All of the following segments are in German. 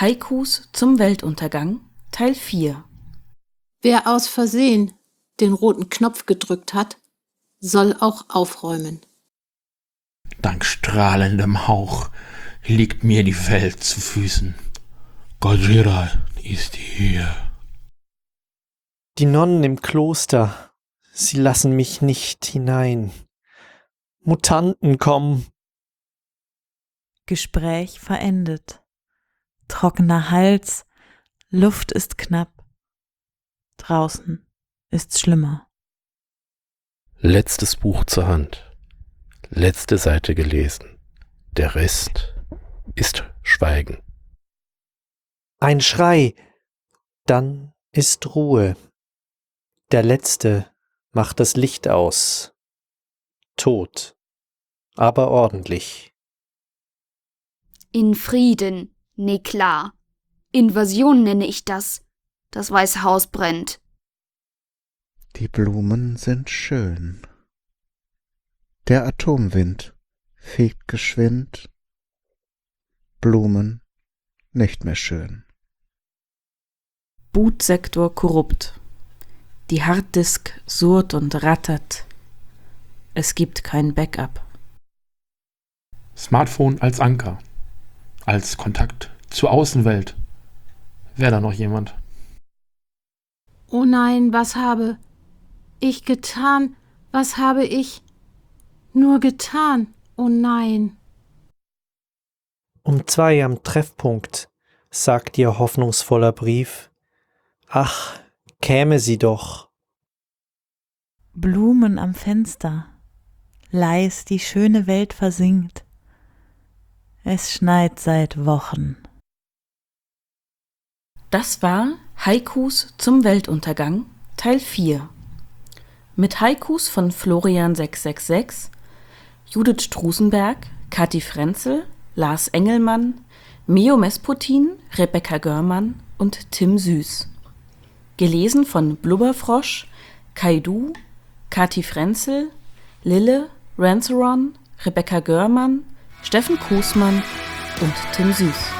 Haikus zum Weltuntergang Teil 4 Wer aus Versehen den roten Knopf gedrückt hat, soll auch aufräumen. Dank strahlendem Hauch liegt mir die Welt zu Füßen. Gojira ist hier. Die Nonnen im Kloster, sie lassen mich nicht hinein. Mutanten kommen. Gespräch verendet. Trockener Hals, Luft ist knapp. Draußen ist's schlimmer. Letztes Buch zur Hand. Letzte Seite gelesen. Der Rest ist Schweigen. Ein Schrei, dann ist Ruhe. Der Letzte macht das Licht aus. Tot, aber ordentlich. In Frieden, nee klar. Invasion nenne ich das. Das Weiße Haus brennt. Die Blumen sind schön. Der Atomwind fegt geschwind. Blumen nicht mehr schön. Bootsektor korrupt. Die Harddisk surrt und rattert. Es gibt kein Backup. Smartphone als Anker. Als Kontakt zur Außenwelt. Wäre da noch jemand? Oh nein, was habe ich getan? Was habe ich nur getan? Oh nein. Um zwei am Treffpunkt, sagt ihr hoffnungsvoller Brief. Ach, käme sie doch. Blumen am Fenster. Leis die schöne Welt versinkt. Es schneit seit Wochen. Das war Haikus zum Weltuntergang Teil 4. Mit Haikus von Florian 666, Judith Strusenberg, Kathi Frenzel, Lars Engelmann, Mio Mesputin, Rebecca Görmann und Tim Süß. Gelesen von Blubberfrosch, Kaidu, Kathi Frenzel, Lille, Ranceron, Rebecca Görmann, Steffen Kusmann und Tim Süß.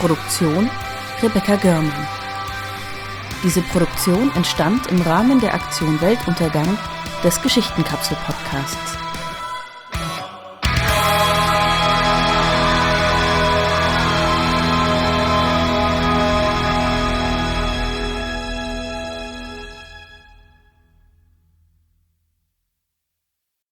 Produktion Rebecca Görmann. Diese Produktion entstand im Rahmen der Aktion Weltuntergang des Geschichtenkapsel-Podcasts.